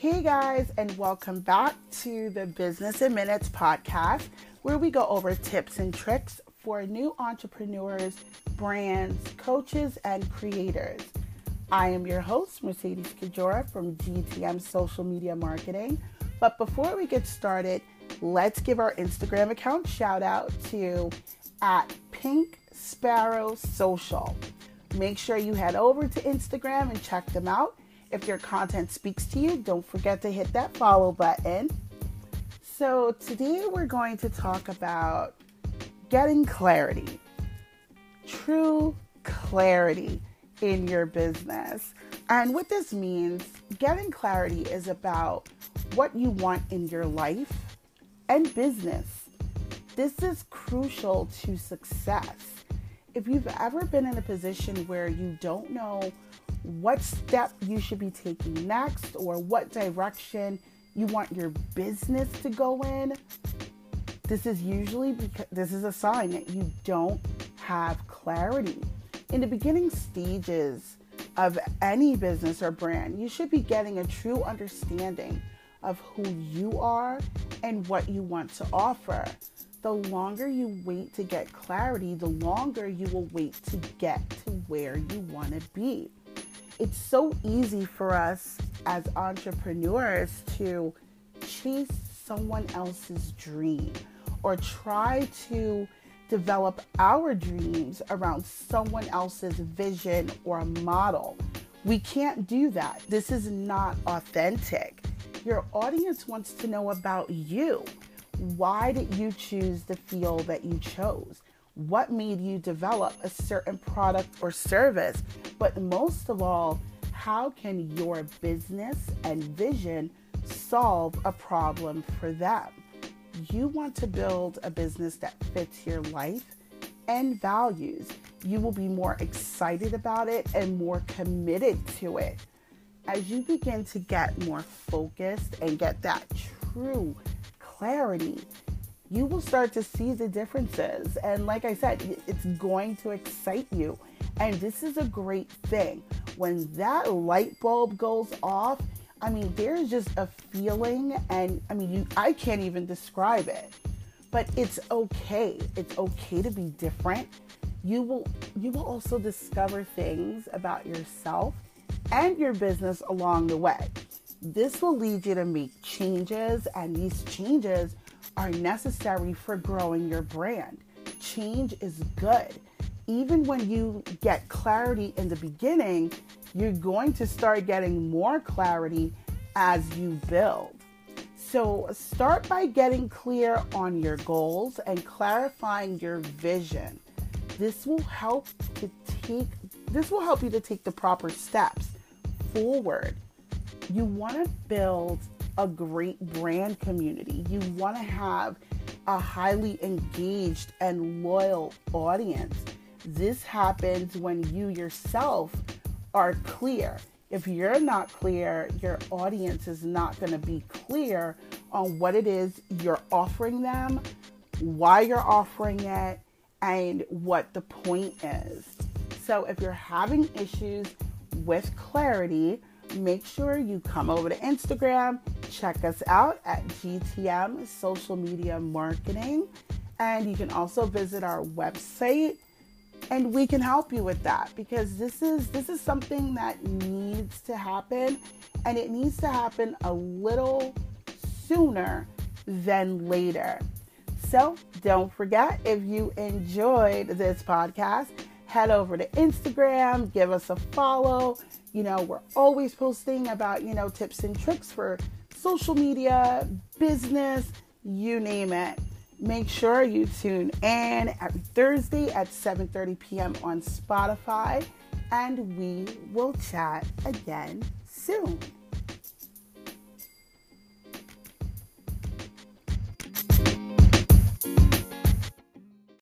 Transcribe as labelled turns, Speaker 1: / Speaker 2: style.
Speaker 1: Hey guys, and welcome back to the Business in Minutes podcast, where we go over tips and tricks for new entrepreneurs, brands, coaches, and creators. I am your host, Mercedes Kajora from GTM Social Media Marketing. But before we get started, let's give our Instagram account shout out to at Pink Sparrow Social. Make sure you head over to Instagram and check them out. If your content speaks to you, don't forget to hit that follow button. So, today we're going to talk about getting clarity, true clarity in your business. And what this means, getting clarity is about what you want in your life and business. This is crucial to success. If you've ever been in a position where you don't know what step you should be taking next or what direction you want your business to go in, this is usually because this is a sign that you don't have clarity. In the beginning stages of any business or brand, you should be getting a true understanding of who you are and what you want to offer. The longer you wait to get clarity, the longer you will wait to get to where you want to be it's so easy for us as entrepreneurs to chase someone else's dream or try to develop our dreams around someone else's vision or model. We can't do that. This is not authentic. Your audience wants to know about you. Why did you choose the field that you chose? What made you develop a certain product or service, but most of all, how can your business and vision solve a problem for them? You want to build a business that fits your life and values. You will be more excited about it and more committed to it. As you begin to get more focused and get that true clarity, you will start to see the differences. And like I said, it's going to excite you. And this is a great thing. When that light bulb goes off, I mean, there's just a feeling, and I mean, you, I can't even describe it. But it's okay. It's okay to be different. You will you will also discover things about yourself and your business along the way. This will lead you to make changes, and these changes are necessary for growing your brand. Change is good. Even when you get clarity in the beginning, you're going to start getting more clarity as you build. So, start by getting clear on your goals and clarifying your vision. This will help to take this will help you to take the proper steps forward. You want to build a great brand community. You want to have a highly engaged and loyal audience. This happens when you yourself are clear. If you're not clear, your audience is not going to be clear on what it is you're offering them, why you're offering it, and what the point is. So if you're having issues with clarity, make sure you come over to Instagram, check us out at GTM Social Media Marketing, and you can also visit our website and we can help you with that because this is this is something that needs to happen and it needs to happen a little sooner than later. So, don't forget if you enjoyed this podcast, head over to Instagram, give us a follow, you know, we're always posting about, you know, tips and tricks for social media, business, you name it. Make sure you tune in every Thursday at 7:30 p.m. on Spotify and we will chat again soon.